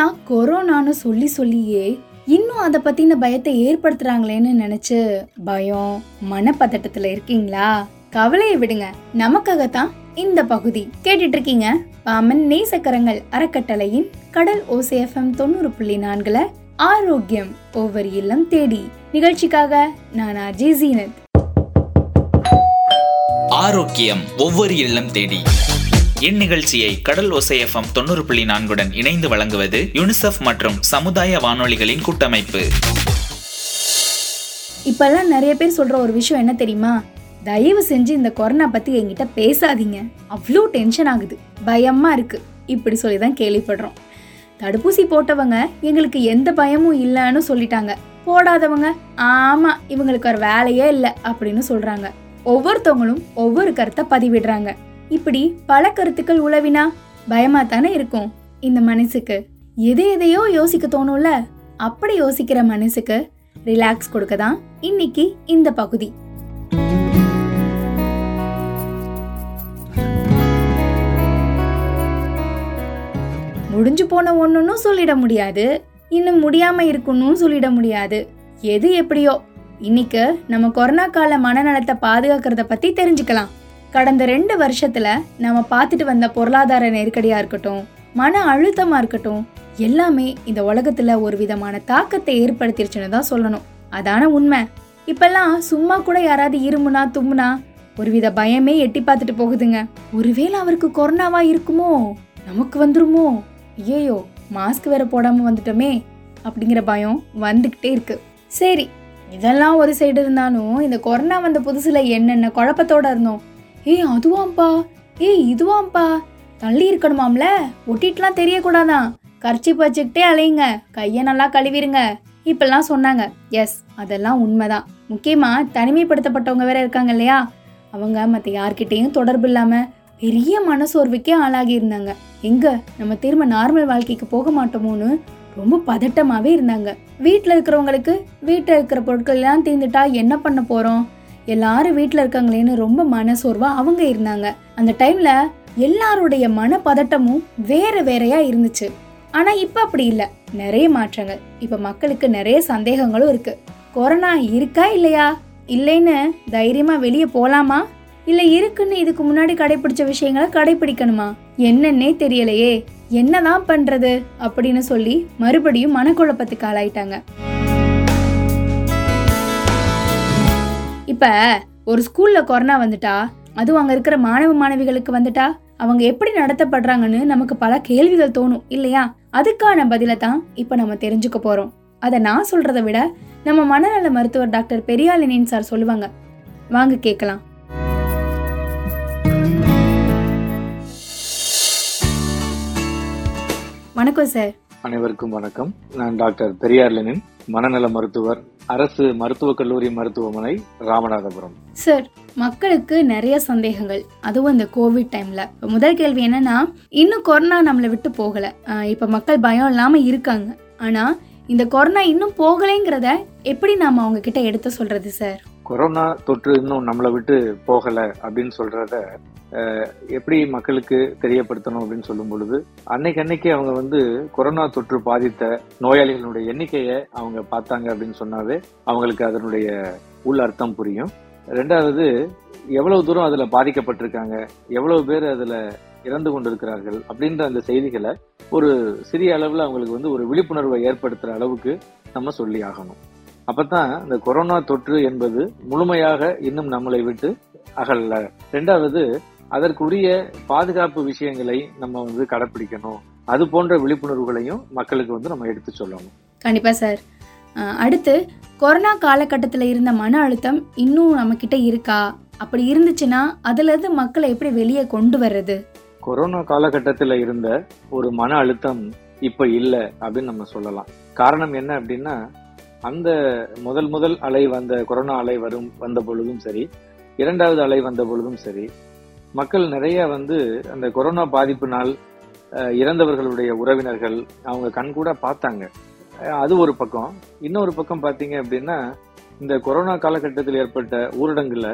Corona கொரோனான்னு சொல்லி சொல்லியே இன்னும் அதை பற்றின பயத்தை ஏற்படுத்துகிறாங்களேன்னு நினச்சி பயம் மனப்பதட்டத்தில் இருக்கீங்களா? கவலையை விடுங்க. நமக்காகத்தான் இந்த பகுதி கேட்டுட்டு இருக்கீங்க பாமன் நேசக்கரங்கள் அறக்கட்டளையின் கடல் ஓசேஃபம் தொண்ணூறு புள்ளி நான்குல ஆரோக்கியம் ஒவ்வொரு இல்லம் தேடி. நிகழ்ச்சிக்காக நான் அஜய் ஜீனத். ஆரோக்கியம் ஒவ்வொரு இல்லம் தேடி. இந்நிகழ்ச்சியை கடல் ஒசைஎஃப்எம் தொண்ணூறு புள்ளி நான்குடன் இணைந்து வழங்குவது யுனிசெஃப் மற்றும் சமுதாய வானொலிகளின் கூட்டமைப்பு. இப்பெல்லாம் நிறைய பேர் சொல்ற ஒரு விஷயம் என்ன தெரியுமா? தயவு செஞ்சு இந்த கொரோனா பத்தி என்கிட்ட பேசாதீங்க. அவ்வளோ டென்ஷன் ஆகுது. பயமா இருக்கு. இப்படி சொல்லி தான் கேள்விப்படுறோம். தடுப்பூசி போட்டவங்க எங்களுக்கு எந்த பயமும் இல்லைன்னு சொல்லிட்டாங்க. போடாதவங்க ஆமா இவங்களுக்கு ஒரு வேலையே இல்லை அப்படின்னு சொல்றாங்க. ஒவ்வொருத்தவங்களும் ஒவ்வொரு கருத்தை பதிவிடுறாங்க. இப்படி பல கருத்துக்கள் உளவினா பயமா தானே இருக்கும். இந்த மனசுக்கு எதை எதையோ யோசிக்க தோணும்ல? அப்படி யோசிக்கிற மனசுக்கு ரிலாக்ஸ் கொடுக்க தான் இன்னைக்கு இந்த பகுதி. முடிஞ்சு போன ஒன்றுன்னு சொல்லிட முடியாது. இன்னும் முடியாம இருக்கணும் சொல்லிட முடியாது. எது எப்படியோ. இன்னைக்கு நம்ம கொரோனா கால மனநலத்தை பாதுகாக்கிறத பத்தி தெரிஞ்சுக்கலாம். கடந்த ரெண்டு வருஷத்துல நம்ம பார்த்துட்டு வந்த பொருளாதார நெருக்கடியா இருக்கட்டும் மன அழுத்தமா இருக்கட்டும் எல்லாமே இந்த உலகத்துல ஒரு விதமான தாக்கத்தை ஏற்படுத்திருச்சுன்னு தான் சொல்லணும். அதான உண்மை. இப்பெல்லாம் சும்மா கூட யாராவது இருமுனா தும்முனா ஒருவித பயமே எட்டி பார்த்துட்டு போகுதுங்க. ஒருவேளை அவருக்கு கொரோனாவா இருக்குமோ? நமக்கு வந்துருமோ? ஐயோ மாஸ்க் வேற போடாம வந்துட்டோமே அப்படிங்கிற பயம் வந்துகிட்டே இருக்கு. சரி இதெல்லாம் ஒரு சைடு இருந்தாலும் இந்த கொரோனா வந்த புதுசுல என்னென்ன குழப்பத்தோட இருந்தோம் ஏய் அதுவாம்பா ஏய் இதுவாம்ப்பா. தள்ளி இருக்கணுமாம்ல? ஒட்டிட்டுலாம் தெரியக்கூடாதான் கர்ச்சி வச்சுக்கிட்டே அலையுங்க. கையை நல்லா கழுவிடுங்க இப்பெல்லாம் சொன்னாங்க. எஸ் அதெல்லாம் உண்மைதான். முக்கியமாக தனிமைப்படுத்தப்பட்டவங்க வேற இருக்காங்க இல்லையா? அவங்க மற்ற யார்கிட்டேயும் தொடர்பு இல்லாமல் பெரிய மனசோர்வுக்கே ஆளாகி இருந்தாங்க. எங்க நம்ம திரும்ப நார்மல் வாழ்க்கைக்கு போக மாட்டோமோன்னு ரொம்ப பதட்டமாகவே இருந்தாங்க. வீட்டில் இருக்கிறவங்களுக்கு வீட்டில் இருக்கிற பொருட்கள் எல்லாம் தீர்ந்துட்டா என்ன பண்ண போகிறோம் எல்லாரும் வீட்டில் இருக்காங்களேன்னு ரொம்ப மனசோர்வா அவங்க இருந்தாங்க. அந்த டைம்ல எல்லாருடைய மனப்பதட்டமும் வேறு வேற வேறையா இருந்துச்சு. ஆனா இப்ப அப்படி இல்ல. நிறைய மாற்றங்கள். இப்ப மக்களுக்கு நிறைய சந்தேகங்களும் இருக்கு. கொரோனா இருக்கா இல்லையா? இல்லைன்னு தைரியமா வெளியே போலாமா? இல்ல இருக்குன்னு இதுக்கு முன்னாடி கடைபிடிச்ச விஷயங்களை கடைபிடிக்கணுமா என்னன்னே தெரியலையே. என்னதான் பண்றது? அப்படின்னு சொல்லி மறுபடியும் மனக்குழப்பத்துக்கு ஆளாயிட்டாங்க. இப்ப ஒரு ஸ்கூல்ல கொரோனா வந்துட்டா? அதுவும் அங்கே இருக்கிற மாணவ மாணவிகளுக்கு வந்துட்டா? அவங்க எப்படி நடத்தப்படுறாங்கன்னு நமக்கு பல கேள்விகள் தோணும் இல்லையா? அதுக்கான பதிலை தான் இப்போ நம்ம தெரிஞ்சுக்க போறோம். அதை நான் சொல்றதை விட நம்ம மனநல மருத்துவர் டாக்டர் பெரியாலினின் சார் சொல்லுவாங்க. வாங்க கேட்கலாம். வணக்கம் சார். அனைவருக்கும் வணக்கம். நான் டாக்டர் பெரியார் லெனின் மனநல மருத்துவர் அரசு மருத்துவக் கல்லூரி மருத்துவமனை ராமநாதபுரம். சார் மக்களுக்கு நிறைய சந்தேகங்கள். அதுவும் இந்த கோவிட் டைம்ல முதல் கேள்வி என்னன்னா இன்னும் கொரோனா நம்மளை விட்டு போகல. இப்ப மக்கள் பயம் இல்லாம இருக்காங்க. ஆனா இந்த கொரோனா இன்னும் போகலைங்கிறத எப்படி நாம அவங்க கிட்ட எடுத்து சொல்றது சார்? கொரோனா தொற்று இன்னும் நம்மளை விட்டு போகல அப்படின்னு சொல்றத எப்படி மக்களுக்கு தெரியப்படுத்தணும் அப்படின்னு சொல்லும் பொழுது அன்னைக்கு அன்னைக்கு அவங்க வந்து கொரோனா தொற்று பாதித்த நோயாளிகளுடைய எண்ணிக்கையை அவங்க பார்த்தாங்க அப்படின்னு சொன்னாவே அவங்களுக்கு அதனுடைய உள் அர்த்தம் புரியும். ரெண்டாவது எவ்வளவு தூரம் அதுல பாதிக்கப்பட்டிருக்காங்க எவ்வளவு பேர் அதுல இறந்து கொண்டிருக்கிறார்கள் அப்படின்ற அந்த செய்திகளை ஒரு சிறிய அளவில் அவங்களுக்கு வந்து ஒரு விழிப்புணர்வை ஏற்படுத்துற அளவுக்கு நம்ம சொல்லி ஆகணும். அப்பதான் இந்த கொரோனா தொற்று என்பது முழுமையாக இன்னும் நம்மளை விட்டு அகல்ல. ரெண்டாவது அதற்குரிய பாதுகாப்பு விஷயங்களை நம்ம வந்து கடைப்பிடிக்கணும். அது போன்ற விழிப்புணர்வுகளையும் மக்களுக்கு வந்து நம்ம எடுத்து சொல்லணும். கண்டிப்பா சார் அடுத்து கொரோனா காலகட்டத்தில் இருந்த மன அழுத்தம் இன்னும் நம்ம கிட்ட இருக்கா? அப்படி இருந்துச்சுன்னா அதுல இருந்து மக்களை எப்படி வெளியே கொண்டு வர்றது? கொரோனா காலகட்டத்தில் இருந்த ஒரு மன அழுத்தம் இப்ப இல்ல அப்படின்னு நம்ம சொல்லலாம். காரணம் என்ன அப்படின்னா அந்த முதல் முதல் அலை வந்த கொரோனா அலை வரும் வந்த பொழுதும் சரி இரண்டாவது அலை வந்த பொழுதும் சரி மக்கள் நிறைய வந்து அந்த கொரோனா பாதிப்பினால் இறந்தவர்களுடைய உறவினர்கள் அவங்க கண்கூட பார்த்தாங்க. அது ஒரு பக்கம். இன்னொரு பக்கம் பார்த்தீங்க அப்படின்னா இந்த கொரோனா காலகட்டத்தில் ஏற்பட்ட ஊரடங்குல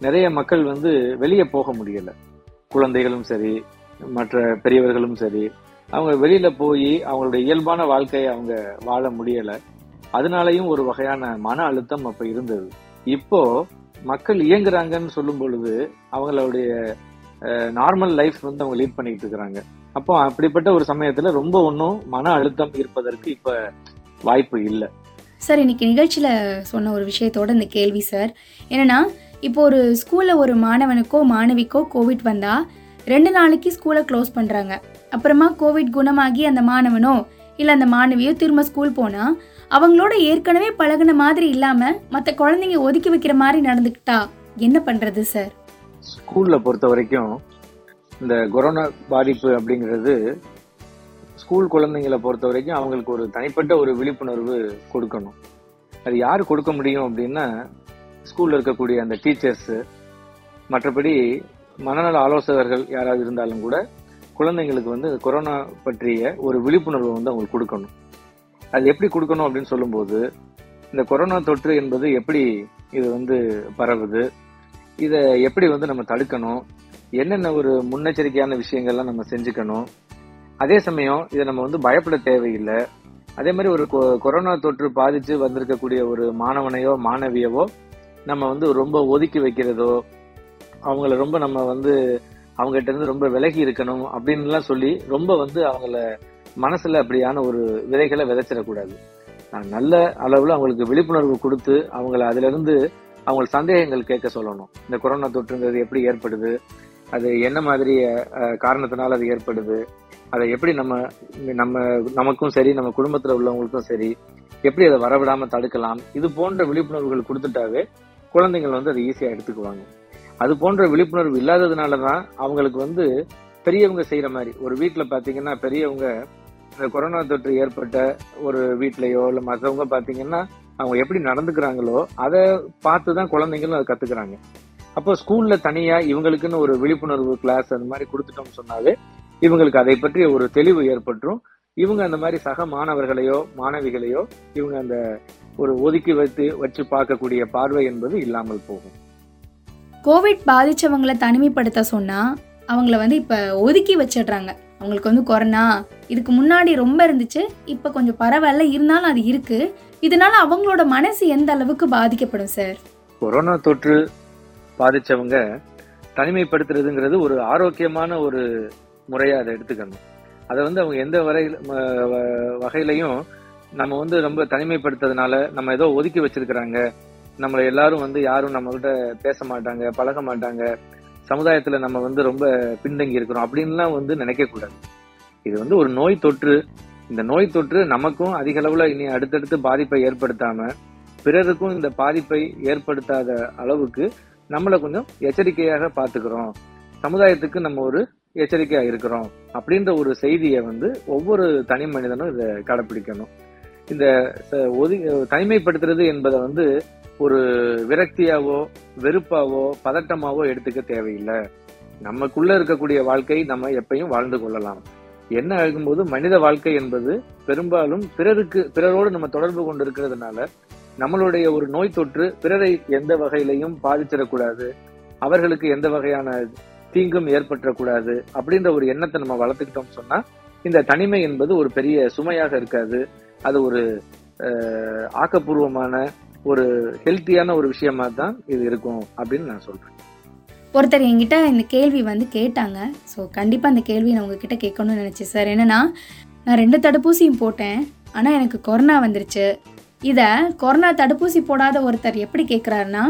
நிறைய மக்கள் வந்து வெளியே போக முடியல. குழந்தைகளும் சரி மற்ற பெரியவர்களும் சரி அவங்க வெளியில போய் அவங்களுடைய இயல்பான வாழ்க்கையை அவங்க வாழ முடியல. அதனாலையும் ஒரு வகையான மன அழுத்தம் அப்ப இருந்தது. இப்போ மக்கள் இயங்குறாங்கன்னு சொல்லும் பொழுது அவங்களுடைய நார்மல் லைஃப் வந்து அவங்க லீட் பண்ணிட்டு இருக்கிறாங்க. அப்போ அப்படிப்பட்ட ஒரு சமயத்துல ரொம்ப ஒன்றும் மன அழுத்தம் இருப்பதற்கு இப்ப வாய்ப்பு இல்லை. சார் இன்னைக்கு நிகழ்ச்சியில் சொன்ன ஒரு விஷயத்தோட இந்த கேள்வி சார். என்னன்னா இப்போ ஒரு ஸ்கூலில் ஒரு மாணவனுக்கோ மாணவிக்கோ கோவிட் வந்தால் ரெண்டு நாளைக்கு ஸ்கூலை க்ளோஸ் பண்ணுறாங்க அப்புறமா கோவிட் குணமாகி அந்த மாணவனோ இல்லை அந்த மாணவியோ திரும்ப ஸ்கூல் போனால் அவங்களோட ஏற்கனவே பழகுன மாதிரி இல்லாமல் மற்ற குழந்தைங்க ஒதுக்கி வைக்கிற மாதிரி நடந்துக்கிட்டா என்ன பண்ணுறது சார்? ஸ்கூல்ல பொறுத்த வரைக்கும் இந்த கொரோனா பாதிப்பு அப்படிங்கிறது ஸ்கூல் குழந்தைங்களை பொறுத்த வரைக்கும் அவங்களுக்கு ஒரு தனிப்பட்ட ஒரு விழிப்புணர்வு கொடுக்கணும். அது யார் கொடுக்க முடியும் அப்படின்னா ஸ்கூல்ல இருக்கக்கூடிய அந்த டீச்சர்ஸ் மற்றபடி மனநல ஆலோசகர்கள் யாராவது இருந்தாலும் கூட குழந்தைங்களுக்கு வந்து கொரோனா பற்றிய ஒரு விழிப்புணர்வு வந்து அவங்களுக்கு கொடுக்கணும். அது எப்படி கொடுக்கணும் அப்படின்னு சொல்லும்போது இந்த கொரோனா தொற்று என்பது எப்படி இது வந்து பரவுது இதை எப்படி வந்து நம்ம தடுக்கணும் என்னென்ன ஒரு முன்னெச்சரிக்கையான விஷயங்கள்லாம் நம்ம செஞ்சுக்கணும் அதே சமயம் இதை நம்ம வந்து பயப்பட தேவையில்லை. அதே மாதிரி ஒரு கொ- கொரோனா தொற்று பாதிச்சு வந்திருக்கக்கூடிய ஒரு மாணவனையோ மாணவியவோ நம்ம வந்து ரொம்ப ஒதுக்கி வைக்கிறதோ அவங்கள ரொம்ப நம்ம வந்து அவங்ககிட்ட இருந்து ரொம்ப விலகி இருக்கணும் அப்படின்லாம் சொல்லி ரொம்ப வந்து அவங்கள மனசுல அப்படியான ஒரு விதைகளை விதைச்சிடக்கூடாது. நான் நல்ல அளவுல அவங்களுக்கு விழிப்புணர்வு கொடுத்து அவங்கள அதுல இருந்து அவங்க சந்தேகங்கள் கேட்க சொல்லணும். இந்த கொரோனா தொற்றுங்கிறது எப்படி ஏற்படுது? அது என்ன மாதிரி காரணத்தினால அது ஏற்படுது? அதை எப்படி நம்ம நம்ம நமக்கும் சரி நம்ம குடும்பத்துல உள்ளவங்களுக்கும் சரி எப்படி அதை வரவிடாம தடுக்கலாம்? இது போன்ற விழிப்புணர்வுகள் கொடுத்துட்டாவே குழந்தைகள் வந்து அதை ஈஸியா எடுத்துக்குவாங்க. அது போன்ற விழிப்புணர்வு இல்லாததுனாலதான் அவங்களுக்கு வந்து பெரியவங்க செய்யற மாதிரி ஒரு வீட்டுல பாத்தீங்கன்னா பெரியவங்க இந்த கொரோனா தொற்று ஏற்பட்ட ஒரு வீட்லயோ இல்ல மற்றவங்க பாத்தீங்கன்னா அவங்க எப்படி நடந்துக்கிறாங்களோ அதை பார்த்து தான் குழந்தைங்களும் அதை கத்துக்கிறாங்க. அப்போ ஸ்கூல்ல தனியா இவங்களுக்குன்னு ஒரு விழிப்புணர்வு கிளாஸ் அந்த மாதிரி கொடுத்துட்டோம்னு சொன்னாலே இவங்களுக்கு அதை பற்றி ஒரு தெளிவு ஏற்பட்டுரும். இவங்க அந்த மாதிரி சக மாணவர்களையோ மாணவிகளையோ இவங்க அந்த ஒரு ஒதுக்கி வைத்து வச்சு பார்க்கக்கூடிய பார்வை என்பது இல்லாமல் போகும். கோவிட் பாதிச்சவங்களை தனிமைப்படுத்த சொன்னா அவங்கள வந்து இப்ப ஒதுக்கி வச்சிடுறாங்க. அவங்களுக்கு வந்து கொரோனா இதுக்கு முன்னாடி ரொம்ப இருந்துச்சு இப்போ கொஞ்சம் பரவாயில்ல இருந்தாலும் அது இருக்குது இதனால அவங்களோட மனசு எந்த அளவுக்கு பாதிக்கப்படும் சார் கொரோனா தொற்று பாதிச்சவங்க தனிமைப்படுத்துறதுங்கிறது ஒரு ஆரோக்கியமான ஒரு முறையை அதை எடுத்துக்கணும். அதை வந்து அவங்க எந்த வரையில் வ- வகையிலையும் நம்ம வந்து ரொம்ப தனிமைப்படுத்துறதுனால நம்ம ஏதோ ஒதுக்கி வச்சிருக்கிறாங்க. நம்மளை எல்லாரும் வந்து யாரும் நம்மகிட்ட பேச மாட்டாங்க பழக மாட்டாங்க. சமுதாயத்துல நம்ம வந்து ரொம்ப பின்தங்கி இருக்கிறோம் அப்படின்லாம் வந்து நினைக்கக்கூடாது. இது வந்து ஒரு நோய் தொற்று. இந்த நோய் தொற்று நமக்கும் அதிக அளவுல இனி அடுத்தடுத்து பாதிப்பை ஏற்படுத்தாம பிறருக்கும் இந்த பாதிப்பை ஏற்படுத்தாத அளவுக்கு நம்மளை கொஞ்சம் எச்சரிக்கையாக பார்த்துக்கிறோம். சமுதாயத்துக்கு நம்ம ஒரு எச்சரிக்கையா இருக்கிறோம் அப்படின்ற ஒரு செய்தியை வந்து ஒவ்வொரு தனி மனிதனும் இதை கடைபிடிக்கணும் இந்த ஒதுக்கி தனிமைப்படுத்துறது என்பதை வந்து ஒரு விரக்தியாவோ வெறுப்பாவோ பதட்டமாவோ எடுத்துக்க தேவையில்லை. நமக்குள்ள இருக்கக்கூடிய வாழ்க்கை நம்ம எப்பயும் வாழ்ந்து கொள்ளலாம். என்ன ஆகும்போது மனித வாழ்க்கை என்பது பெரும்பாலும் பிறருக்கு பிறரோடு நம்ம தொடர்பு கொண்டு இருக்கிறதுனால நம்மளுடைய ஒரு நோய் தொற்று பிறரை எந்த வகையிலையும் பாதிச்சிடக்கூடாது. அவர்களுக்கு எந்த வகையான தீங்கும் ஏற்பட்டக்கூடாது அப்படின்ற ஒரு எண்ணத்தை நம்ம வளர்த்துக்கிட்டோம் சொன்னா இந்த தனிமை என்பது ஒரு பெரிய சுமையாக இருக்காது. அது ஒரு ஆக்கப்பூர்வமான ஒரு ஹெல்த்தியான ஒரு விஷயமா தான் இது இருக்கும் அப்படின்னு நான் சொல்றேன். ஒருத்தர் என்கிட்ட இந்த கேள்வி வந்து கேட்டாங்க. ஸோ கண்டிப்பாக அந்த கேள்வி நான் உங்ககிட்ட கேட்கணும்னு நினச்சேன் சார். என்னன்னா நான் ரெண்டு தடுப்பூசியும் போட்டேன். ஆனால் எனக்கு கொரோனா வந்துருச்சு. இதை கொரோனா தடுப்பூசி போடாத ஒருத்தர் எப்படி கேட்குறாருன்னா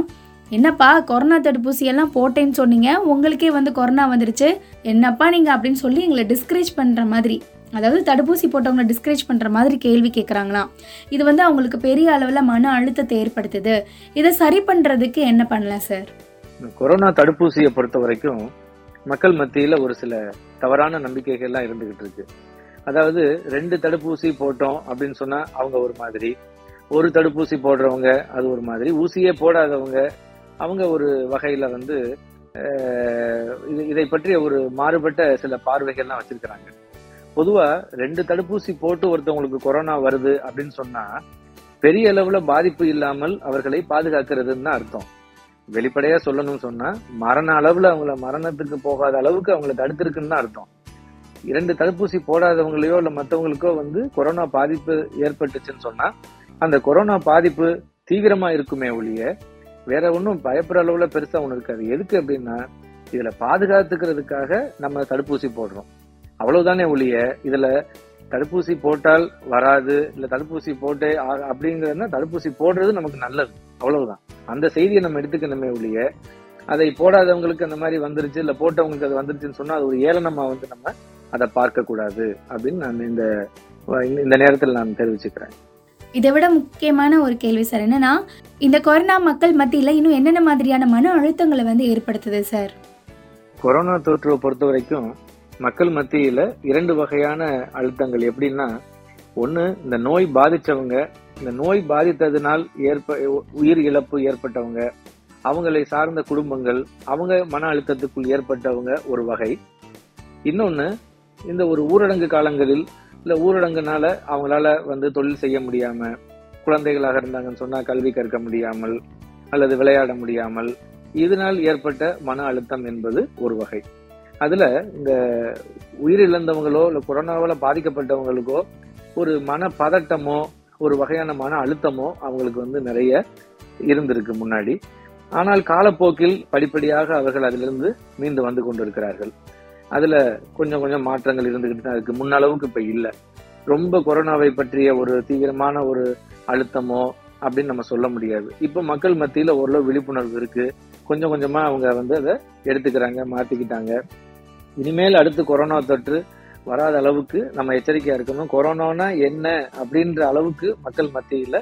என்னப்பா கொரோனா தடுப்பூசி எல்லாம் போட்டேன்னு சொன்னீங்க. உங்களுக்கே வந்து கொரோனா வந்துருச்சு. என்னப்பா நீங்கள் அப்படின்னு சொல்லி எங்களை டிஸ்கரேஜ் பண்ணுற மாதிரி. அதாவது தடுப்பூசி போட்டவங்களை டிஸ்கரேஜ் பண்ணுற மாதிரி கேள்வி கேட்குறாங்களாம் இது வந்து அவங்களுக்கு பெரிய அளவில் மன அழுத்தத்தை ஏற்படுத்துது. இதை சரி பண்ணுறதுக்கு என்ன பண்ணலாம் சார் கொரோனா தடுப்பூசியை பொறுத்த வரைக்கும் மக்கள் மத்தியில ஒரு சில தவறான நம்பிக்கைகள்லாம் இருந்துகிட்டு இருக்கு. அதாவது ரெண்டு தடுப்பூசி போட்டோம் அப்படின்னு சொன்னா அவங்க ஒரு மாதிரி ஒரு தடுப்பூசி போடுறவங்க அது ஒரு மாதிரி ஊசியே போடாதவங்க அவங்க ஒரு வகையில வந்து இது இதை பற்றிய ஒரு மாறுபட்ட சில பார்வைகள்லாம் வச்சிருக்கிறாங்க. பொதுவா ரெண்டு தடுப்பூசி போட்டு ஒருத்தவங்களுக்கு கொரோனா வருது அப்படின்னு சொன்னா பெரிய அளவுல பாதிப்பு இல்லாமல் அவர்களை பாதுகாக்கிறதுன்னு தான் அர்த்தம். வெளிப்படையா சொல்லணும்னு சொன்னா மரண அளவுல அவங்கள மரணத்துக்கு போகாத அளவுக்கு அவங்கள தடுத்திருக்குன்னு தான் அர்த்தம். இரண்டு தடுப்பூசி போடாதவங்களையோ இல்ல மற்றவங்களுக்கோ வந்து கொரோனா பாதிப்பு ஏற்பட்டுச்சுன்னு சொன்னா அந்த கொரோனா பாதிப்பு தீவிரமா இருக்குமே ஒழிய வேற ஒன்றும் பயப்படுற அளவுல பெருசா ஒன்று இருக்காது. எதுக்கு அப்படின்னா இதுல பாதுகாத்துக்கிறதுக்காக நம்ம தடுப்பூசி போடுறோம். அவ்வளவுதானே ஒழிய இதுல தடுப்பூசி போட்டால் வராது இல்ல தடுப்பூசி போட்டே அப்படிங்கறதுனா தடுப்பூசி போடுறது நமக்கு நல்லது அவ்வளவுதான். அந்த செய்தியை நம்ம எடுத்துக்கணுமே ஒழிய அதை போடாதவங்களுக்கு அந்த மாதிரி வந்துருச்சு இல்ல போட்டவங்களுக்கு அது வந்துருச்சுன்னு சொன்னா அது ஒரு ஏளனமா வந்து நம்ம அதை பார்க்க கூடாது அப்படின்னு நான் இந்த இந்த நேரத்தில் நான் தெரிவிச்சுக்கிறேன். இதை விட முக்கியமான ஒரு கேள்வி சார் என்னன்னா இந்த கொரோனா மக்கள் மத்தியில இன்னும் என்னென்ன மாதிரியான மன அழுத்தங்களை வந்து ஏற்படுத்துது சார்? கொரோனா தொற்றுவை பொறுத்த வரைக்கும் மக்கள் மத்தியில இரண்டு வகையான அழுத்தங்கள். எப்படின்னா ஒன்று இந்த நோய் பாதித்தவங்க இந்த நோய் பாதித்ததினால் ஏற்ப உயிர் இழப்பு ஏற்பட்டவங்க அவங்களை சார்ந்த குடும்பங்கள் அவங்க மன அழுத்தத்துக்குள் ஏற்பட்டவங்க ஒரு வகை. இன்னொன்று இந்த ஒரு ஊரடங்கு காலங்களில் இல்லை ஊரடங்குனால அவங்களால வந்து தொழில் செய்ய முடியாம குழந்தைகளாக இருந்தாங்கன்னு சொன்னா கல்வி கற்க முடியாமல் அல்லது விளையாட முடியாமல் இதனால் ஏற்பட்ட மன அழுத்தம் என்பது ஒரு வகை. அதுல இந்த உயிரிழந்தவங்களோ இல்ல கொரோனாவால பாதிக்கப்பட்டவங்களுக்கோ ஒரு மன பதட்டமோ ஒரு வகையான மன அழுத்தமோ அவங்களுக்கு வந்து நிறைய இருந்திருக்கு முன்னாடி. ஆனால் காலப்போக்கில் படிப்படியாக அவர்கள் அதிலிருந்து மீண்டு வந்து கொண்டிருக்கிறார்கள். அதுல கொஞ்சம் கொஞ்சம் மாற்றங்கள் இருந்துகிட்டு தான் இருக்கு. முன்னளவுக்கு இப்ப இல்லை. ரொம்ப கொரோனாவை பற்றிய ஒரு தீவிரமான ஒரு அழுத்தமோ அப்படின்னு நம்ம சொல்ல முடியாது. இப்ப மக்கள் மத்தியில ஓரளவு விழிப்புணர்வு இருக்கு. கொஞ்சம் கொஞ்சமா அவங்க வந்து அதை எடுத்துக்கிறாங்க மாத்திக்கிட்டாங்க. இனிமேல் அடுத்து கொரோனா தொற்று வராத அளவுக்கு நம்ம எச்சரிக்கையா இருக்கணும். கொரோனானா என்ன அப்படின்ற அளவுக்கு மக்கள் மத்தியில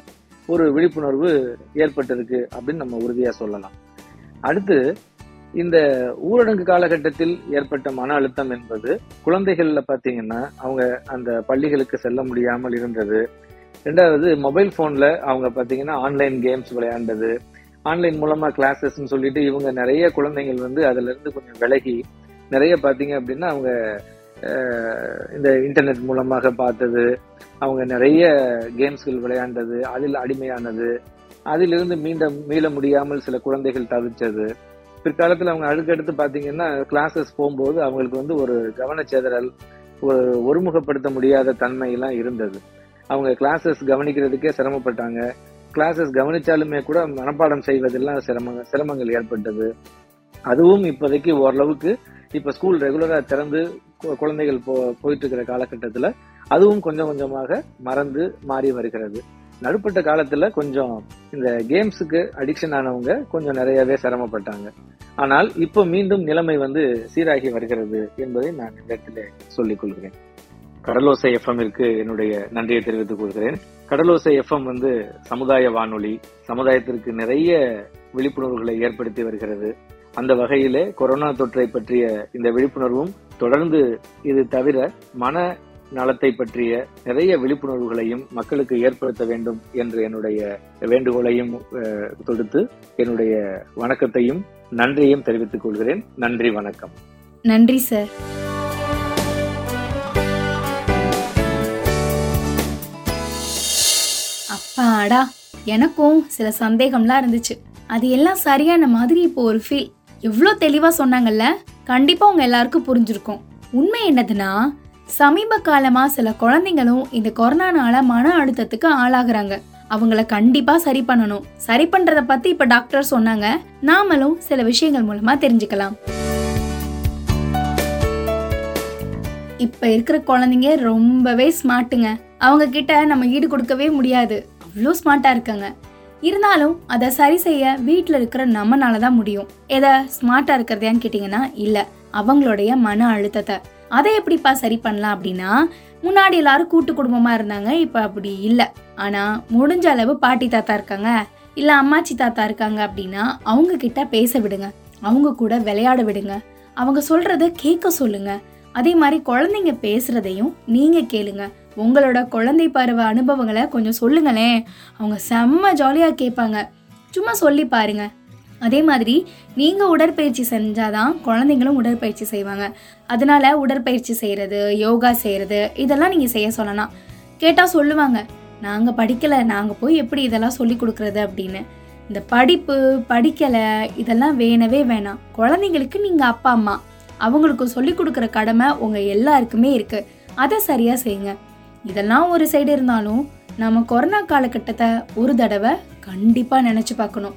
ஒரு விழிப்புணர்வு ஏற்பட்டிருக்கு அப்படின்னு நம்ம உறுதியா சொல்லலாம். அடுத்து இந்த ஊரடங்கு காலகட்டத்தில் ஏற்பட்ட மன அழுத்தம் என்பது குழந்தைகள்ல பாத்தீங்கன்னா அவங்க அந்த பள்ளிகளுக்கு செல்ல முடியாமல் இருந்தது. ரெண்டாவது மொபைல் போன்ல அவங்க பாத்தீங்கன்னா ஆன்லைன் கேம்ஸ் விளையாண்டது. ஆன்லைன் மூலமா கிளாஸஸ்ன்னு சொல்லிட்டு இவங்க நிறைய குழந்தைகள் வந்து அதுல இருந்து கொஞ்சம் விலகி நிறைய பார்த்தீங்க அப்படின்னா அவங்க இந்த இன்டர்நெட் மூலமாக பார்த்தது அவங்க நிறைய கேம்ஸ்கள் விளையாண்டது அதில் அடிமையானது அதிலிருந்து மீண்ட மீள முடியாமல் சில குழந்தைகள் தவிச்சது பிற்காலத்தில் அவங்க அடுக்கடுத்து பார்த்தீங்கன்னா கிளாஸஸ் போகும்போது அவங்களுக்கு வந்து ஒரு கவனச்சேதறல் ஒரு ஒருமுகப்படுத்த முடியாத தன்மையெல்லாம் இருந்தது. அவங்க கிளாஸஸ் கவனிக்கிறதுக்கே சிரமப்பட்டாங்க. கிளாஸஸ் கவனிச்சாலுமே கூட மனப்பாடம் செய்வதெல்லாம் சிரம சிரமங்கள் ஏற்பட்டது. அதுவும் இப்போதைக்கு ஓரளவுக்கு இப்ப ஸ்கூல் ரெகுலரா திறந்து குழந்தைகள் போ போயிட்டு இருக்கிற காலகட்டத்துல அதுவும் கொஞ்சம் கொஞ்சமாக மறந்து மாறி வருகிறது. நடுப்பட்ட காலத்துல கொஞ்சம் இந்த கேம்ஸுக்கு அடிக்ஷன் ஆனவங்க கொஞ்சம் நிறையவே சிரமப்பட்டாங்க. ஆனால் இப்போ மீண்டும் நிலைமை வந்து சீராகி வருகிறது என்பதை நான் இந்த இடத்துல சொல்லிக் கொள்கிறேன். கடலோசை எஃப்எம்மிற்கு என்னுடைய நன்றியை தெரிவித்துக் கொள்கிறேன். கடலோசை எஃப்எம் வந்து சமுதாய வானொலி சமுதாயத்திற்கு நிறைய விழிப்புணர்வுகளை ஏற்படுத்தி வருகிறது. அந்த வகையிலே கொரோனா தொற்றை பற்றிய இந்த விழிப்புணர்வும் தொடர்ந்து இது தவிர மன நலத்தை பற்றிய நிறைய விழிப்புணர்வுகளையும் மக்களுக்கு ஏற்படுத்த வேண்டும் என்று என்னுடைய வேண்டுகோளையும் தொடுத்து என்னுடைய வணக்கத்தையும் நன்றியையும் தெரிவித்துக் கொள்கிறேன். நன்றி வணக்கம். நன்றி சார். அப்பாடா எனக்கும் சில சந்தேகம்லாம் இருந்துச்சு. அது எல்லாம் சரியான மாதிரி இப்போ ஒரு ஃபீல் எவ்வளோ தெளிவாக சொன்னாங்கல்ல? கண்டிப்பாக உங்கள் எல்லாருக்கும் புரிஞ்சிருக்கும். உண்மை என்னதுன்னா சமீப காலமாக சில குழந்தைங்களும் இந்த கொரோனானால மன அழுத்தத்துக்கு ஆளாகிறாங்க. அவங்கள கண்டிப்பாக சரி பண்ணணும். சரி பண்ணுறத பற்றி இப்போ டாக்டர் சொன்னாங்க. நாமளும் சில விஷயங்கள் மூலமாக தெரிஞ்சுக்கலாம். இப்போ இருக்கிற குழந்தைங்க ரொம்பவே ஸ்மார்ட்டுங்க அவங்க கிட்ட நம்ம ஈடு கொடுக்கவே முடியாது. அவ்வளோ ஸ்மார்ட்டாக இருக்காங்க. இருந்தாலும் அதை சரி செய்ய வீட்டில் இருக்கிற நம்மனால தான் முடியும். எதை ஸ்மார்ட்டாக இருக்கிறதையான்னு கேட்டிங்கன்னா இல்லை. அவங்களுடைய மன அழுத்தத்தை. அதை எப்படிப்பா சரி பண்ணலாம் அப்படின்னா முன்னாடி எல்லாரும் கூட்டு குடும்பமாக இருந்தாங்க இப்போ அப்படி இல்லை. ஆனால் முடிஞ்ச அளவு பாட்டி தாத்தா இருக்காங்க இல்லை அம்மாச்சி தாத்தா இருக்காங்க அப்படின்னா அவங்க கிட்ட பேச விடுங்க. அவங்க கூட விளையாட விடுங்க. அவங்க சொல்கிறத கேட்க சொல்லுங்க. அதே மாதிரி குழந்தைங்க பேசுறதையும் நீங்க கேளுங்க. உங்களோட குழந்தை பருவ அனுபவங்களை கொஞ்சம் சொல்லுங்களேன். அவங்க செம்ம ஜாலியாக கேட்பாங்க. சும்மா சொல்லி பாருங்க. அதே மாதிரி நீங்கள் உடற்பயிற்சி செஞ்சாதான் குழந்தைங்களும் உடற்பயிற்சி செய்வாங்க. அதனால உடற்பயிற்சி செய்கிறது யோகா செய்கிறது இதெல்லாம் நீங்கள் செய்ய சொல்லலாம். கேட்டால் சொல்லுவாங்க நாங்கள் படிக்கலை நாங்கள் போய் எப்படி இதெல்லாம் சொல்லி கொடுக்குறது? அப்படின்னு. இந்த படிப்பு படிக்கலை இதெல்லாம் வேணவே வேணாம். குழந்தைங்களுக்கு நீங்கள் அப்பா அம்மா அவங்களுக்கு சொல்லி கொடுக்குற கடமை உங்கள் எல்லாருக்குமே இருக்குது அதை சரியாக செய்யுங்க. இதெல்லாம் ஒரு சைடு இருந்தாலும் நம்ம கொரோனா காலகட்டத்தை ஒரு தடவை கண்டிப்பாக நினச்சி பார்க்கணும்.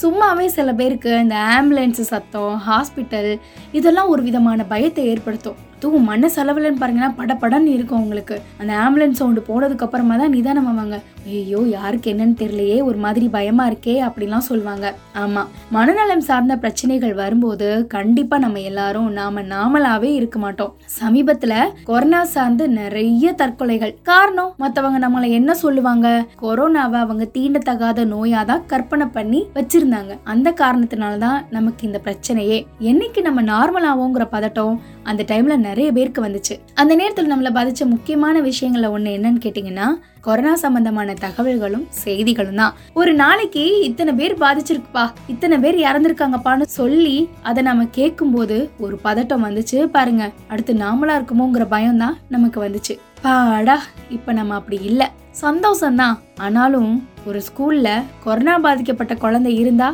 சும்மாவே சில பேருக்கு இந்த ஆம்புலன்ஸ் சத்தம் ஹாஸ்பிட்டல் இதெல்லாம் ஒரு விதமான பயத்தை ஏற்படுத்தும். அதுவும் மண்ண செலவுலன்னு பாருங்கன்னா படபடன்னு இருக்கும் உங்களுக்கு அந்த ஆம்புலன்ஸ் சவுண்டு போனதுக்கு அப்புறமா தான் நிதானம் ஆவாங்க ஐயோ யாருக்கு என்னன்னு தெரியலையே ஒரு மாதிரி பயமா இருக்கே அப்படிலாம் சொல்லுவாங்க. ஆமா மனநலம் சார்ந்த பிரச்சனைகள் வரும்போது கண்டிப்பா நம்ம எல்லாரும் நாம நாமளாவே இருக்க மாட்டோம். சமீபத்துல கொரோனா சார்ந்து நிறைய தற்கொலைகள். காரணம் மத்தவங்க நம்மளை என்ன சொல்லுவாங்க? கொரோனாவை அவங்க தீண்டத்தகாத நோயாதான் கற்பனை பண்ணி வச்சிருந்தாங்க. அந்த காரணத்தினால தான் நமக்கு இந்த பிரச்சனையே. என்னைக்கு நம்ம நார்மல் ஆவோங்கிற பதட்டம் அந்த டைம்ல நிறைய பேருக்கு வந்துச்சு. அந்த நேரத்தில் நம்மளை பாதிச்ச முக்கியமான விஷயங்கள்ல ஒண்ணு என்னன்னு கேட்டிங்கன்னா கொரோனா சம்பந்தமான தகவல்களும் செய்திகளும் தான். ஒரு நாளைக்கு இத்தனை பேர் பாதிச்சிருக்குப்பா இத்தனை பேர் இறந்துருக்காங்கப்பான்னு சொல்லி அதை நம்ம கேட்கும்போது ஒரு பதட்டம் வந்துச்சு பாருங்க. அடுத்து நாமளா இருக்குமோங்கிற பயம் தான் நமக்கு வந்துச்சு. பாடா இப்ப நம்ம அப்படி இல்ல. சந்தோஷம்தான். ஆனாலும் ஒரு ஸ்கூல்ல கொரோனா பாதிக்கப்பட்ட குழந்தை இருந்தா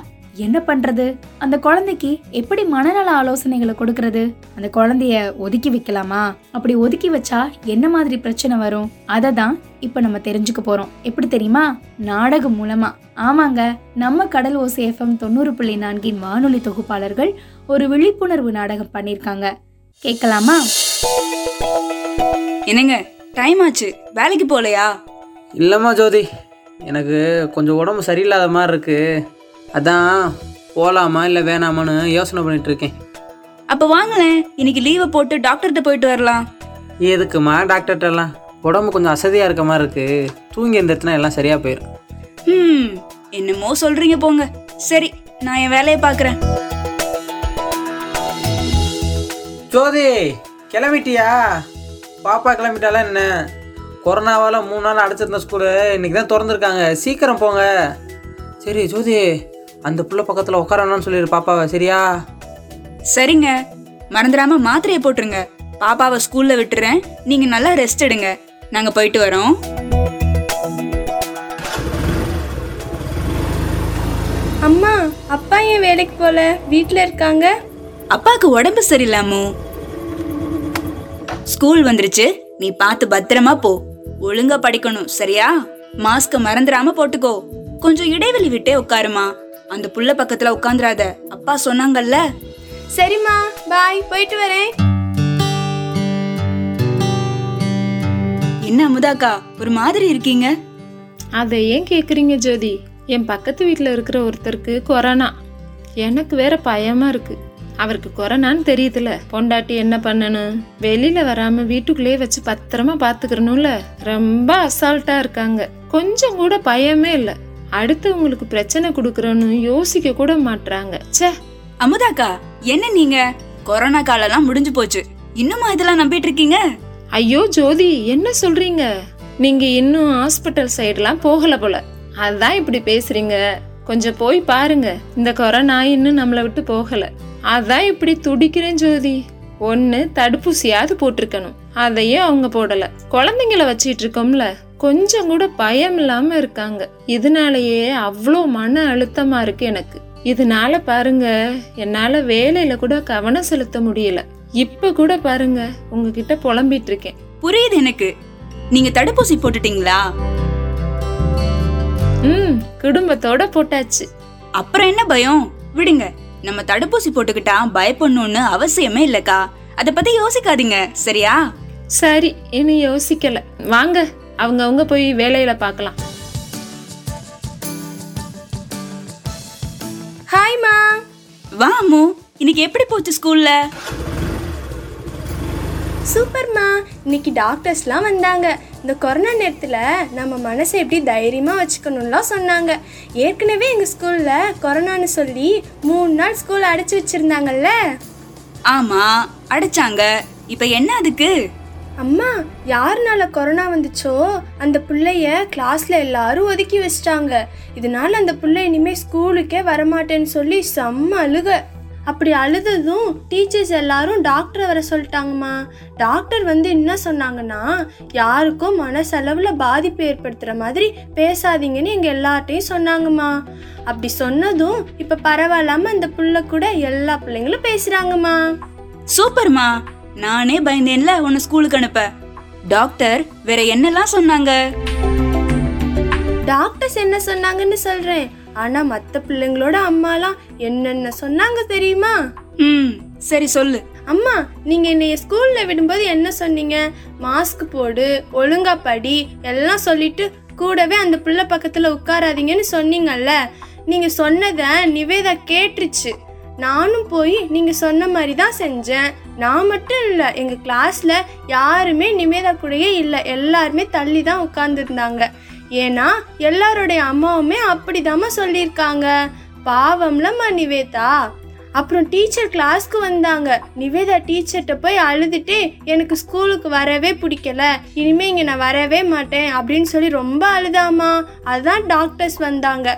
என்ன பண்றது? அந்த குழந்தைக்கு எப்படி மனநல ஆலோசனைகளை கொடுக்கறது? அந்த குழந்தைய ஒதுக்கி வைக்கலாமா? அப்படி ஒதுக்கி வச்சா என்ன மாதிரி பிரச்சனை வரும்? அதை தான் இப்ப நம்ம தெரிஞ்சுக்க போறோம். எப்படி தெரியுமா? நாடகம் மூலமா. ஆமாங்க நம்ம கடல் ஓசை எஃப்எம் தொண்ணூறு புள்ளி நான்கின் வானொலி தொகுப்பாளர்கள் ஒரு விழிப்புணர்வு நாடகம் பண்ணிருக்காங்க கேட்கலாமா? என்னங்க டைம் ஆச்சு. வேலைக்கு போகலையா? இல்லைம்மா ஜோதி எனக்கு கொஞ்சம் உடம்பு சரியில்லாத மாதிரி இருக்குது அதான் போகலாமா இல்லை வேணாமான்னு யோசனை பண்ணிட்டு இருக்கேன் அப்ப வாங்களேன் இன்னைக்கு லீவை போட்டு டாக்டர்கிட்ட போயிட்டு வரலாம். எதுக்குமா டாக்டர்கிட்டலாம் உடம்பு கொஞ்சம் அசதியாக இருக்க மாதிரி இருக்கு. தூங்கி எந்திரத்துனா எல்லாம் சரியாக போயிடும் ம் என்னமோ சொல்றீங்க போங்க. சரி நான் என் வேலையை பார்க்குறேன். ஜோதி கிளம்பிட்டியா? பாப்பா கிளம்பிட்டாலாம் என்ன? கொரோனாவால் மூணு நாள் அடைச்சிருந்த ஸ்கூலு இன்னைக்கு தான் திறந்துருக்காங்க. சீக்கிரம் போங்க. சரி ஜோதி அந்த புள்ள பக்கத்தில் உட்காரணும்னு சொல்லிடு பாப்பாவை சரியா? சரிங்க. மறந்துடாம மாத்திரையை போட்டுருங்க. பாப்பாவை ஸ்கூல்ல விட்டுறேன். நீங்க நல்லா ரெஸ்ட் எடுங்க. நாங்க போயிட்டு வரோம். அம்மா அப்பா ஏன் வேலைக்கு போல? வீட்டில் இருக்காங்க? அப்பாவுக்கு உடம்பு சரியில்லாமோ ஸ்கூல் வந்துருச்சு. நீ பார்த்து பத்திரமா போ. ஒழுங்கா படிக்கணும் சரியா? மாஸ்க மறந்துடாம போட்டுக்கோ. கொஞ்சம் இடைவெளி விட்டே உட்காருமா. அந்த புள்ள பக்கத்துல உட்காந்துராத அப்பா சொன்னாங்கல்ல? சரிம்மா பாய் போயிட்டு வரேன். என்ன அமுதாக்கா ஒரு மாதிரி இருக்கீங்க? அதை ஏன் கேட்குறீங்க ஜோதி? என் பக்கத்து வீட்டில் இருக்கிற ஒருத்தருக்கு கொரோனா. எனக்கு வேற பயமா இருக்கு. அவருக்கு கொரோனான்னு தெரியுதுல பொண்டாட்டி என்ன பண்ணணும்? வெளியில வராம வீட்டுக்குள்ளேயே வச்சு பத்திரமா பாத்துக்கிறணும்ல ரொம்ப அசால்ட்டா இருக்காங்க. கொஞ்சம் கூட பயமே இல்லை. அடுத்தவங்களுக்கு பிரச்சனை கொடுக்கறோன்னு யோசிக்க கூட மாட்றாங்க. ச்சே. அமுதாக்கா என்ன நீங்க? கொரோனா காலம்லாம் முடிஞ்சு போச்சு. இன்னுமா இதெல்லாம் நம்பிட்டு இருக்கீங்க ஐயோ ஜோதி என்ன சொல்றீங்க? நீங்க இன்னும் ஹாஸ்பிட்டல் சைடுலாம் போகல போல. அதான் இப்படி பேசுறீங்க. கொஞ்சம் போய் பாருங்க. இந்த கொரோனா இன்னும் நம்மளை விட்டு போகல. அதான் இப்படி துடிக்கிறேன் ஜோதி. ஒன்னு தடுப்பூசியாவது போட்டிருக்கணும். அதையும் அவங்க போடல. குழந்தைங்கள வச்சிட்டு இருக்கோம்ல. கொஞ்சம் கூட பயம் இல்லாம இருக்காங்க. இதனாலயே அவ்வளோ மன அழுத்தமா இருக்கு எனக்கு. இதனால பாருங்க என்னால வேலையில கூட கவனம் செலுத்த முடியல. இப்ப கூட பாருங்க உங்ககிட்ட புலம்பிட்டு இருக்கேன் புரியுது எனக்கு. நீங்க தடுப்பூசி போட்டுட்டீங்களா? ம் குடும்பத்தோட போட்டாச்சு. அப்புறம் என்ன பயம்? விடுங்க. நம்ம தடுப்பூசி போட்டுக்கிட்டா பயப்படணும்னு அவசியமே இல்லக்கா. அத பத்தி யோசிக்காதீங்க சரியா? சரி இனி யோசிக்கல. வாங்க. அவங்க அவங்க போய் வேலையில பார்க்கலாம். ஹாய்மா வா அம்மு. இன்னைக்கு எப்படி போச்சு ஸ்கூல்ல? சூப்பர்மா இன்னைக்கு டாக்டர்ஸ்லாம் வந்தாங்க. இந்த கொரோனா நேரத்தில் நம்ம மனசை எப்படி தைரியமாக வச்சுக்கணும்லாம் சொன்னாங்க. ஏற்கனவே எங்கள் ஸ்கூலில் கொரோனான்னு சொல்லி மூணு நாள் ஸ்கூல் அடைச்சி வச்சுருந்தாங்கல்ல? ஆமா அடைச்சாங்க. இப்ப என்ன அதுக்கு? அம்மா யாருனால கொரோனா வந்துச்சோ? அந்த பிள்ளைய கிளாஸ்ல எல்லாரும் ஒதுக்கி வச்சிட்டாங்க. இதனால அந்த பிள்ளை இனிமே ஸ்கூலுக்கே வரமாட்டேன்னு சொல்லி செம்ம அழுக. அப்படி அழுததும் டீச்சர்ஸ் எல்லாரும் டாக்டரை வர சொல்லிட்டாங்கம்மா. டாக்டர் வந்து என்ன சொன்னாங்கன்னா யாருக்கும் மனசளவில் பாதிப்பு ஏற்படுத்துகிற மாதிரி பேசாதீங்கன்னு எங்கள் எல்லார்ட்டையும் சொன்னாங்கம்மா. அப்படி சொன்னதும் இப்போ பரவாயில்லாமல் அந்த புள்ள கூட எல்லா பிள்ளைங்களும் பேசுகிறாங்கம்மா சூப்பர்மா. நானே பயந்தேன்ல உன்னை ஸ்கூலுக்கு அனுப்ப. டாக்டர் வேற என்னெல்லாம் சொன்னாங்க? டாக்டர்ஸ் என்ன சொன்னாங்கன்னு சொல்றேன். ஆனா மத்த பிள்ளைங்களோட அம்மாலாம் என்னென்ன சொன்னாங்க தெரியுமா? ம் சரி சொல்லு. அம்மா நீங்க என்னைய ஸ்கூல்ல விடும்போது என்ன சொன்னீங்க? மாஸ்க் போடு ஒழுங்கா படி எல்லாம் சொல்லிட்டு கூடவே அந்த பிள்ளை பக்கத்துல உட்காராதீங்கன்னு சொன்னீங்கல்ல. நீங்க சொன்னத நிவேதா கேட்டுருச்சு. நானும் போய் நீங்கள் சொன்ன மாதிரி தான் செஞ்சேன். நான் மட்டும் இல்லை எங்கள் கிளாஸில் யாருமே நிவேதா கூடயே இல்லை. எல்லாருமே தள்ளி தான் உட்காந்துருந்தாங்க ஏன்னா எல்லாருடைய அம்மாவுமே அப்படிதாம்மா சொல்லியிருக்காங்க. பாவம்லம்மா நிவேதா. அப்புறம் டீச்சர் கிளாஸ்க்கு வந்தாங்க. நிவேதா டீச்சர்கிட்ட போய் அழுதுட்டு எனக்கு ஸ்கூலுக்கு வரவே பிடிக்கல. இனிமேல் இங்கே நான் வரவே மாட்டேன். அப்படின்னு சொல்லி ரொம்ப அழுதாமா அதுதான் டாக்டர்ஸ் வந்தாங்க.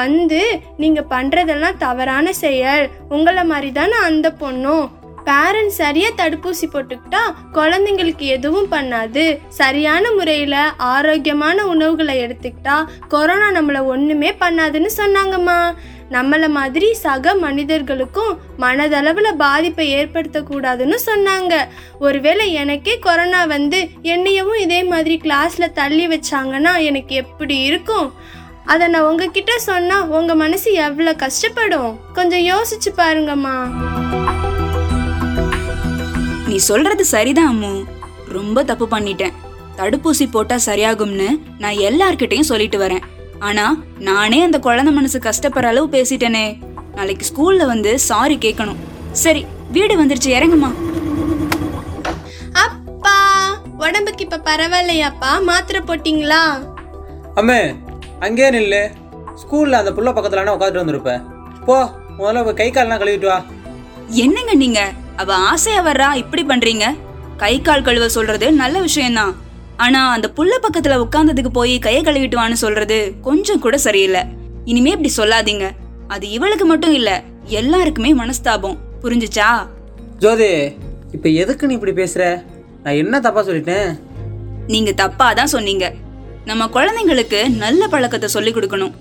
வந்து நீங்கள் பண்ணுறதெல்லாம் தவறான செயல். உங்களை மாதிரி தானே அந்த பொண்ணும். பேரண்ட்ஸ் சரியாக தடுப்பூசி போட்டுக்கிட்டா குழந்தைங்களுக்கு எதுவும் பண்ணாது. சரியான முறையில் ஆரோக்கியமான உணவுகளை எடுத்துக்கிட்டா கொரோனா நம்மளை ஒன்றுமே பண்ணாதுன்னு சொன்னாங்கம்மா. நம்மளை மாதிரி சக மனிதர்களுக்கும் மனதளவில் பாதிப்பை ஏற்படுத்தக்கூடாதுன்னு சொன்னாங்க. ஒருவேளை எனக்கே கொரோனா வந்து என்னையவும் இதே மாதிரி கிளாஸில் தள்ளி வச்சாங்கன்னா எனக்கு எப்படி இருக்கும்? அதை நான் உங்ககிட்ட சொன்னால் உங்கள் மனசு எவ்வளோ கஷ்டப்படும்? கொஞ்சம் யோசிச்சு பாருங்கம்மா. நீ சொல்றது சரிதான் அம்மு. ரொம்ப தப்பு பண்ணிட்டேன். தடுப்பூசி போட்டா சரியாகும்னு நான் எல்லார்கிட்டயும் சொல்லிட்டு வரேன். ஆனா நானே அந்த குழந்தை மனசு கஷ்டப்படுற அளவு பேசிட்டேனே. நாளைக்கு ஸ்கூல்ல வந்து சாரி கேட்கணும் சரி வீடு வந்துருச்சு இறங்குமா? அப்பா உடம்புக்கு இப்ப பரவாயில்லையாப்பா? மாத்திரை போட்டிங்களா? அம்மே அங்கேயே நில்லு. ஸ்கூலில் அந்த புள்ள பக்கத்தில் உட்காந்துட்டு வந்திருப்ப. போ முதல்ல போய் கை கால்லாம் கழுவிட்டு வா. என்னங்க நீங்க? அவ ஆசையா வர்றா? இப்படி பண்றீங்க? கை கால் கழுவ சொல்றது நல்ல விஷயம்தான். ஆனா அந்த புள்ள பக்கத்துல உட்கார்ந்ததுக்கு போய் கையை கழுவிட்டு வான்னு சொல்றது கொஞ்சம் கூட சரியில்லை. இனிமே இப்படி சொல்லாதீங்க. அது இவளுக்கு மட்டும் இல்ல எல்லாருக்குமே மனஸ்தாபம். புரிஞ்சுச்சா? ஜோதி இப்போ எதுக்கு நீ இப்படி பேசுற? நான் என்ன தப்பா சொல்லிட்டேன்? நீங்க தப்பா தான் சொன்னீங்க. நம்ம குழந்தைங்களுக்கு நல்ல பழக்கத்தை சொல்லி கொடுக்கணும்.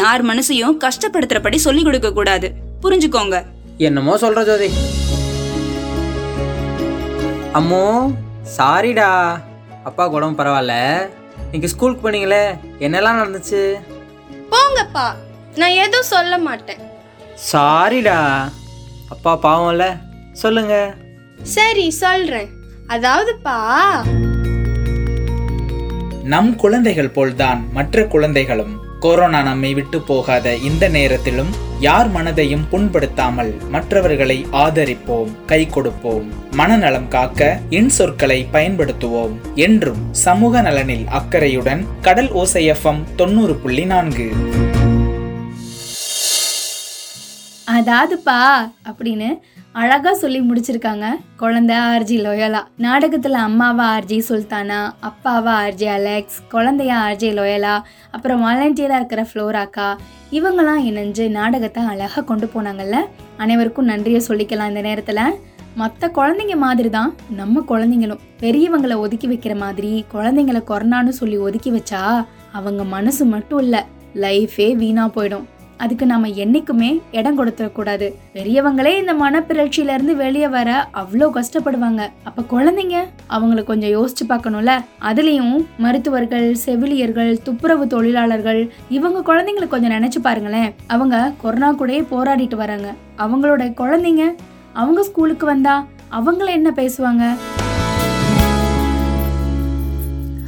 யார் மனசையும் கஷ்டப்படுத்துறபடி சொல்லி கொடுக்க கூடாது. புரிஞ்சுக்கோங்க. என்னமோ சொல்ற ஜோதி. அம்மோ சாரிடா அப்பா உடம்பு பரவாயில்ல இன்னைக்கு ஸ்கூலுக்கு போனீங்களே என்னெல்லாம் நடந்துச்சு? போங்கப்பா நான் எதுவும் சொல்ல மாட்டேன். சாரிடா அப்பா பாவம்ல. சொல்லுங்க. சரி சொல்றேன். அதாவதுப்பா நம் குழந்தைகள் போல்தான் மற்ற குழந்தைகளும். கொரோனா நம்மை விட்டு போகாத இந்த நேரத்திலும் யார் மனதையும் புண்படுத்தாமல் மற்றவர்களை ஆதரிப்போம் கை கொடுப்போம். மனநலம் காக்க எண் சொற்களை பயன்படுத்துவோம் என்றும் சமூக நலனில் அக்கறையுடன் கடல் ஓசை எஃப்எம் தொண்ணூறு புள்ளி நான்கு. அதாவதுப்பா அப்படின்னு அழகாக சொல்லி முடிச்சிருக்காங்க. குழந்தை ஆர்ஜி லோயலா. நாடகத்தில் அம்மாவா ஆர்ஜி சுல்தானா அப்பாவா ஆர்ஜி அலெக்ஸ் குழந்தையா ஆர்ஜி லோயலா அப்புறம் வாலண்டியராக இருக்கிற ஃப்ளோராக்கா இவங்கெல்லாம் இணைஞ்சு நாடகத்தை அழகாக கொண்டு போனாங்கல்ல. அனைவருக்கும் நன்றியை சொல்லிக்கலாம் இந்த நேரத்தில். மற்ற குழந்தைங்க மாதிரி தான் நம்ம குழந்தைங்களும். பெரியவங்களை ஒதுக்கி வைக்கிற மாதிரி குழந்தைங்களை கொரோனான்னு சொல்லி ஒதுக்கி வச்சா அவங்க மனசு மட்டும் இல்லை லைஃபே வீணாக போயிடும். அதுக்கு நம்ம என்றைக்குமே இடம் கொடுத்துடக்கூடாது பெரியவங்களே இந்த மனப்பிறழ்ச்சியிலேருந்து வெளியே வர அவ்வளோ கஷ்டப்படுவாங்க. அப்போ குழந்தைங்க அவங்கள கொஞ்சம் யோசிச்சு பார்க்கணும்ல? அதுலேயும் மருத்துவர்கள் செவிலியர்கள் துப்புரவு தொழிலாளர்கள் இவங்க குழந்தைங்களை கொஞ்சம் நினச்சி பாருங்களேன். அவங்க கொரோனா கூடயே போராடிட்டு வராங்க. அவங்களோட குழந்தைங்க அவங்க ஸ்கூலுக்கு வந்தா அவங்கள என்ன பேசுவாங்க?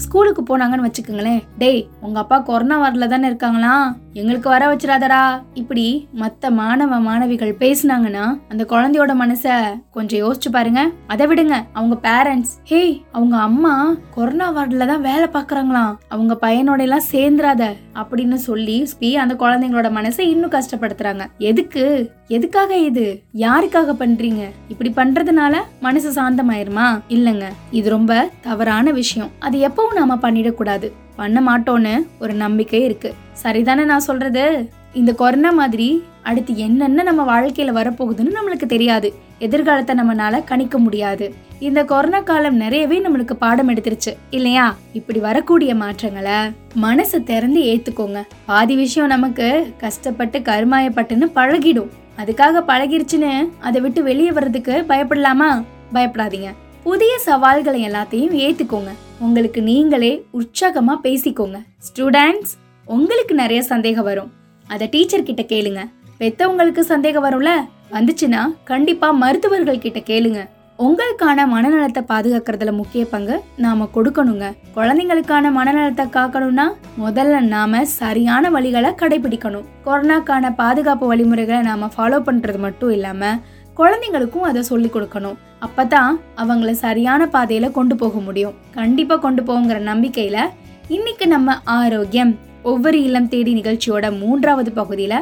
ஸ்கூலுக்கு போனாங்கன்னு வச்சுக்கோங்களேன். டேய் உங்க அப்பா கொரோனா வரல தானே இருக்காங்களா எங்களுக்கு வர வச்சிடாதடா. இப்படி மற்ற மாணவ மாணவிகள் பேசுனாங்கன்னா அந்த குழந்தையோட மனச கொஞ்சம் யோசிச்சு பாருங்க. அதை விடுங்க அவங்க பேரண்ட்ஸ் ஹே அவங்க அம்மா கொரோனா வார்டில் தான் வேலை பார்க்குறாங்களாம். அவங்க பையனோட எல்லாம் சேர்ந்துராத அப்படின்னு சொல்லி அந்த குழந்தைங்களோட மனசை இன்னும் கஷ்டப்படுத்துறாங்க. எதுக்கு? எதுக்காக இது? யாருக்காக பண்றீங்க? இப்படி பண்றதுனால மனசு சாந்தமாயிருமா? இல்லைங்க இது ரொம்ப தவறான விஷயம். அது எப்பவும் நாம பண்ணிடக்கூடாது. பண்ண மாட்டோன்னு ஒரு நம்பிக்கை இருக்கு. சரிதானே நான் சொல்றது? இந்த கொரோனா மாதிரி அடுத்து என்னென்ன நம்ம வாழ்க்கையில வரப்போகுதுன்னு நம்மளுக்கு தெரியாது. எதிர்காலத்தை நம்மளால கணிக்க முடியாது. இந்த கொரோனா காலம் நிறையவே நம்மளுக்கு பாடம் எடுத்துருச்சு. இல்லையா? இப்படி வரக்கூடிய மாற்றங்களை மனசு திறந்து ஏத்துக்கோங்க. பாதி விஷயம் நமக்கு கஷ்டப்பட்டு கருமாயப்பட்டுன்னு பழகிடும். அதுக்காக பழகிருச்சுன்னு அதை விட்டு வெளியே வர்றதுக்கு பயப்படலாமா? பயப்படாதீங்க. புதிய சவால்களை எல்லாத்தையும் ஏற்றுக்கோங்க உங்களுக்கு நீங்களே உற்சாகமாக பேசிக்கோங்க. ஸ்டூடெண்ட்ஸ் உங்களுக்கு நிறைய சந்தேகம் வரும். அதை டீச்சர் கிட்ட கேளுங்க. பெத்தவங்களுக்கு சந்தேகம் வரும்ல? வந்துச்சுன்னா கண்டிப்பா மருத்துவர்கள் கிட்ட கேளுங்க. உங்களுக்கான மனநலத்தை பாதுகாக்கிறதுல முக்கிய பங்கு நாம கொடுக்கணுங்க. குழந்தைங்களுக்கான மனநலத்தை காக்கணும்னா முதல்ல நாம சரியான வழிகளை கடைபிடிக்கணும். கொரோனாக்கான பாதுகாப்பு வழிமுறைகளை நாம ஃபாலோ பண்றது மட்டும் இல்லாம குழந்தைங்களுக்கும் அதை சொல்லி கொடுக்கணும். அப்பதான் அவங்கள சரியான பாதையில கொண்டு போக முடியும். கண்டிப்பா கொண்டு போங்கிற நம்பிக்கையில இன்னைக்கு நம்ம ஆரோக்கியம் ஒவ்வொரு இல்லம் தேடி நிகழ்ச்சியோட மூன்றாவது பகுதியில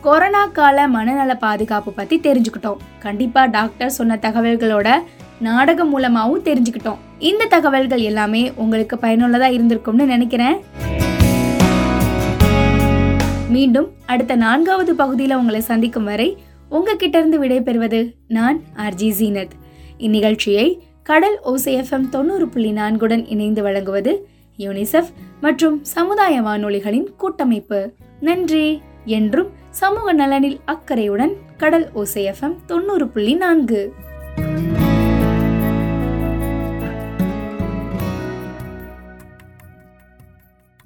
கொரோனா கால மனநல பாதுகாப்பு பத்தி தெரிஞ்சுக்கிட்டோம். கண்டிப்பா டாக்டர் சொன்ன தகவல்களோட நாடகம் மூலமாவும் தெரிஞ்சுக்கிட்டோம். இந்த தகவல்கள் எல்லாமே உங்களுக்கு பயனுள்ளதா இருந்திருக்கும்னு நினைக்கிறேன். மீண்டும் அடுத்த நான்காவது பகுதியில் உங்களை சந்திக்கும் வரை உங்ககிட்ட இருந்து விடைபெறுவது நான் ஆர்ஜி ஜீனத். இந்நிகழ்ச்சியை கடல் ஓசைஎஃப்எம் தொண்ணூறு புள்ளி நான்குடன் இணைந்து வழங்குவது யூனிசெஃப் மற்றும் சமுதாய வானொலிகளின் கூட்டமைப்பு. நன்றி. என்றும் சமூக நலனில் அக்கறையுடன் கடல் ஓசைஎஃப்எம் தொண்ணூறு புள்ளி நான்கு.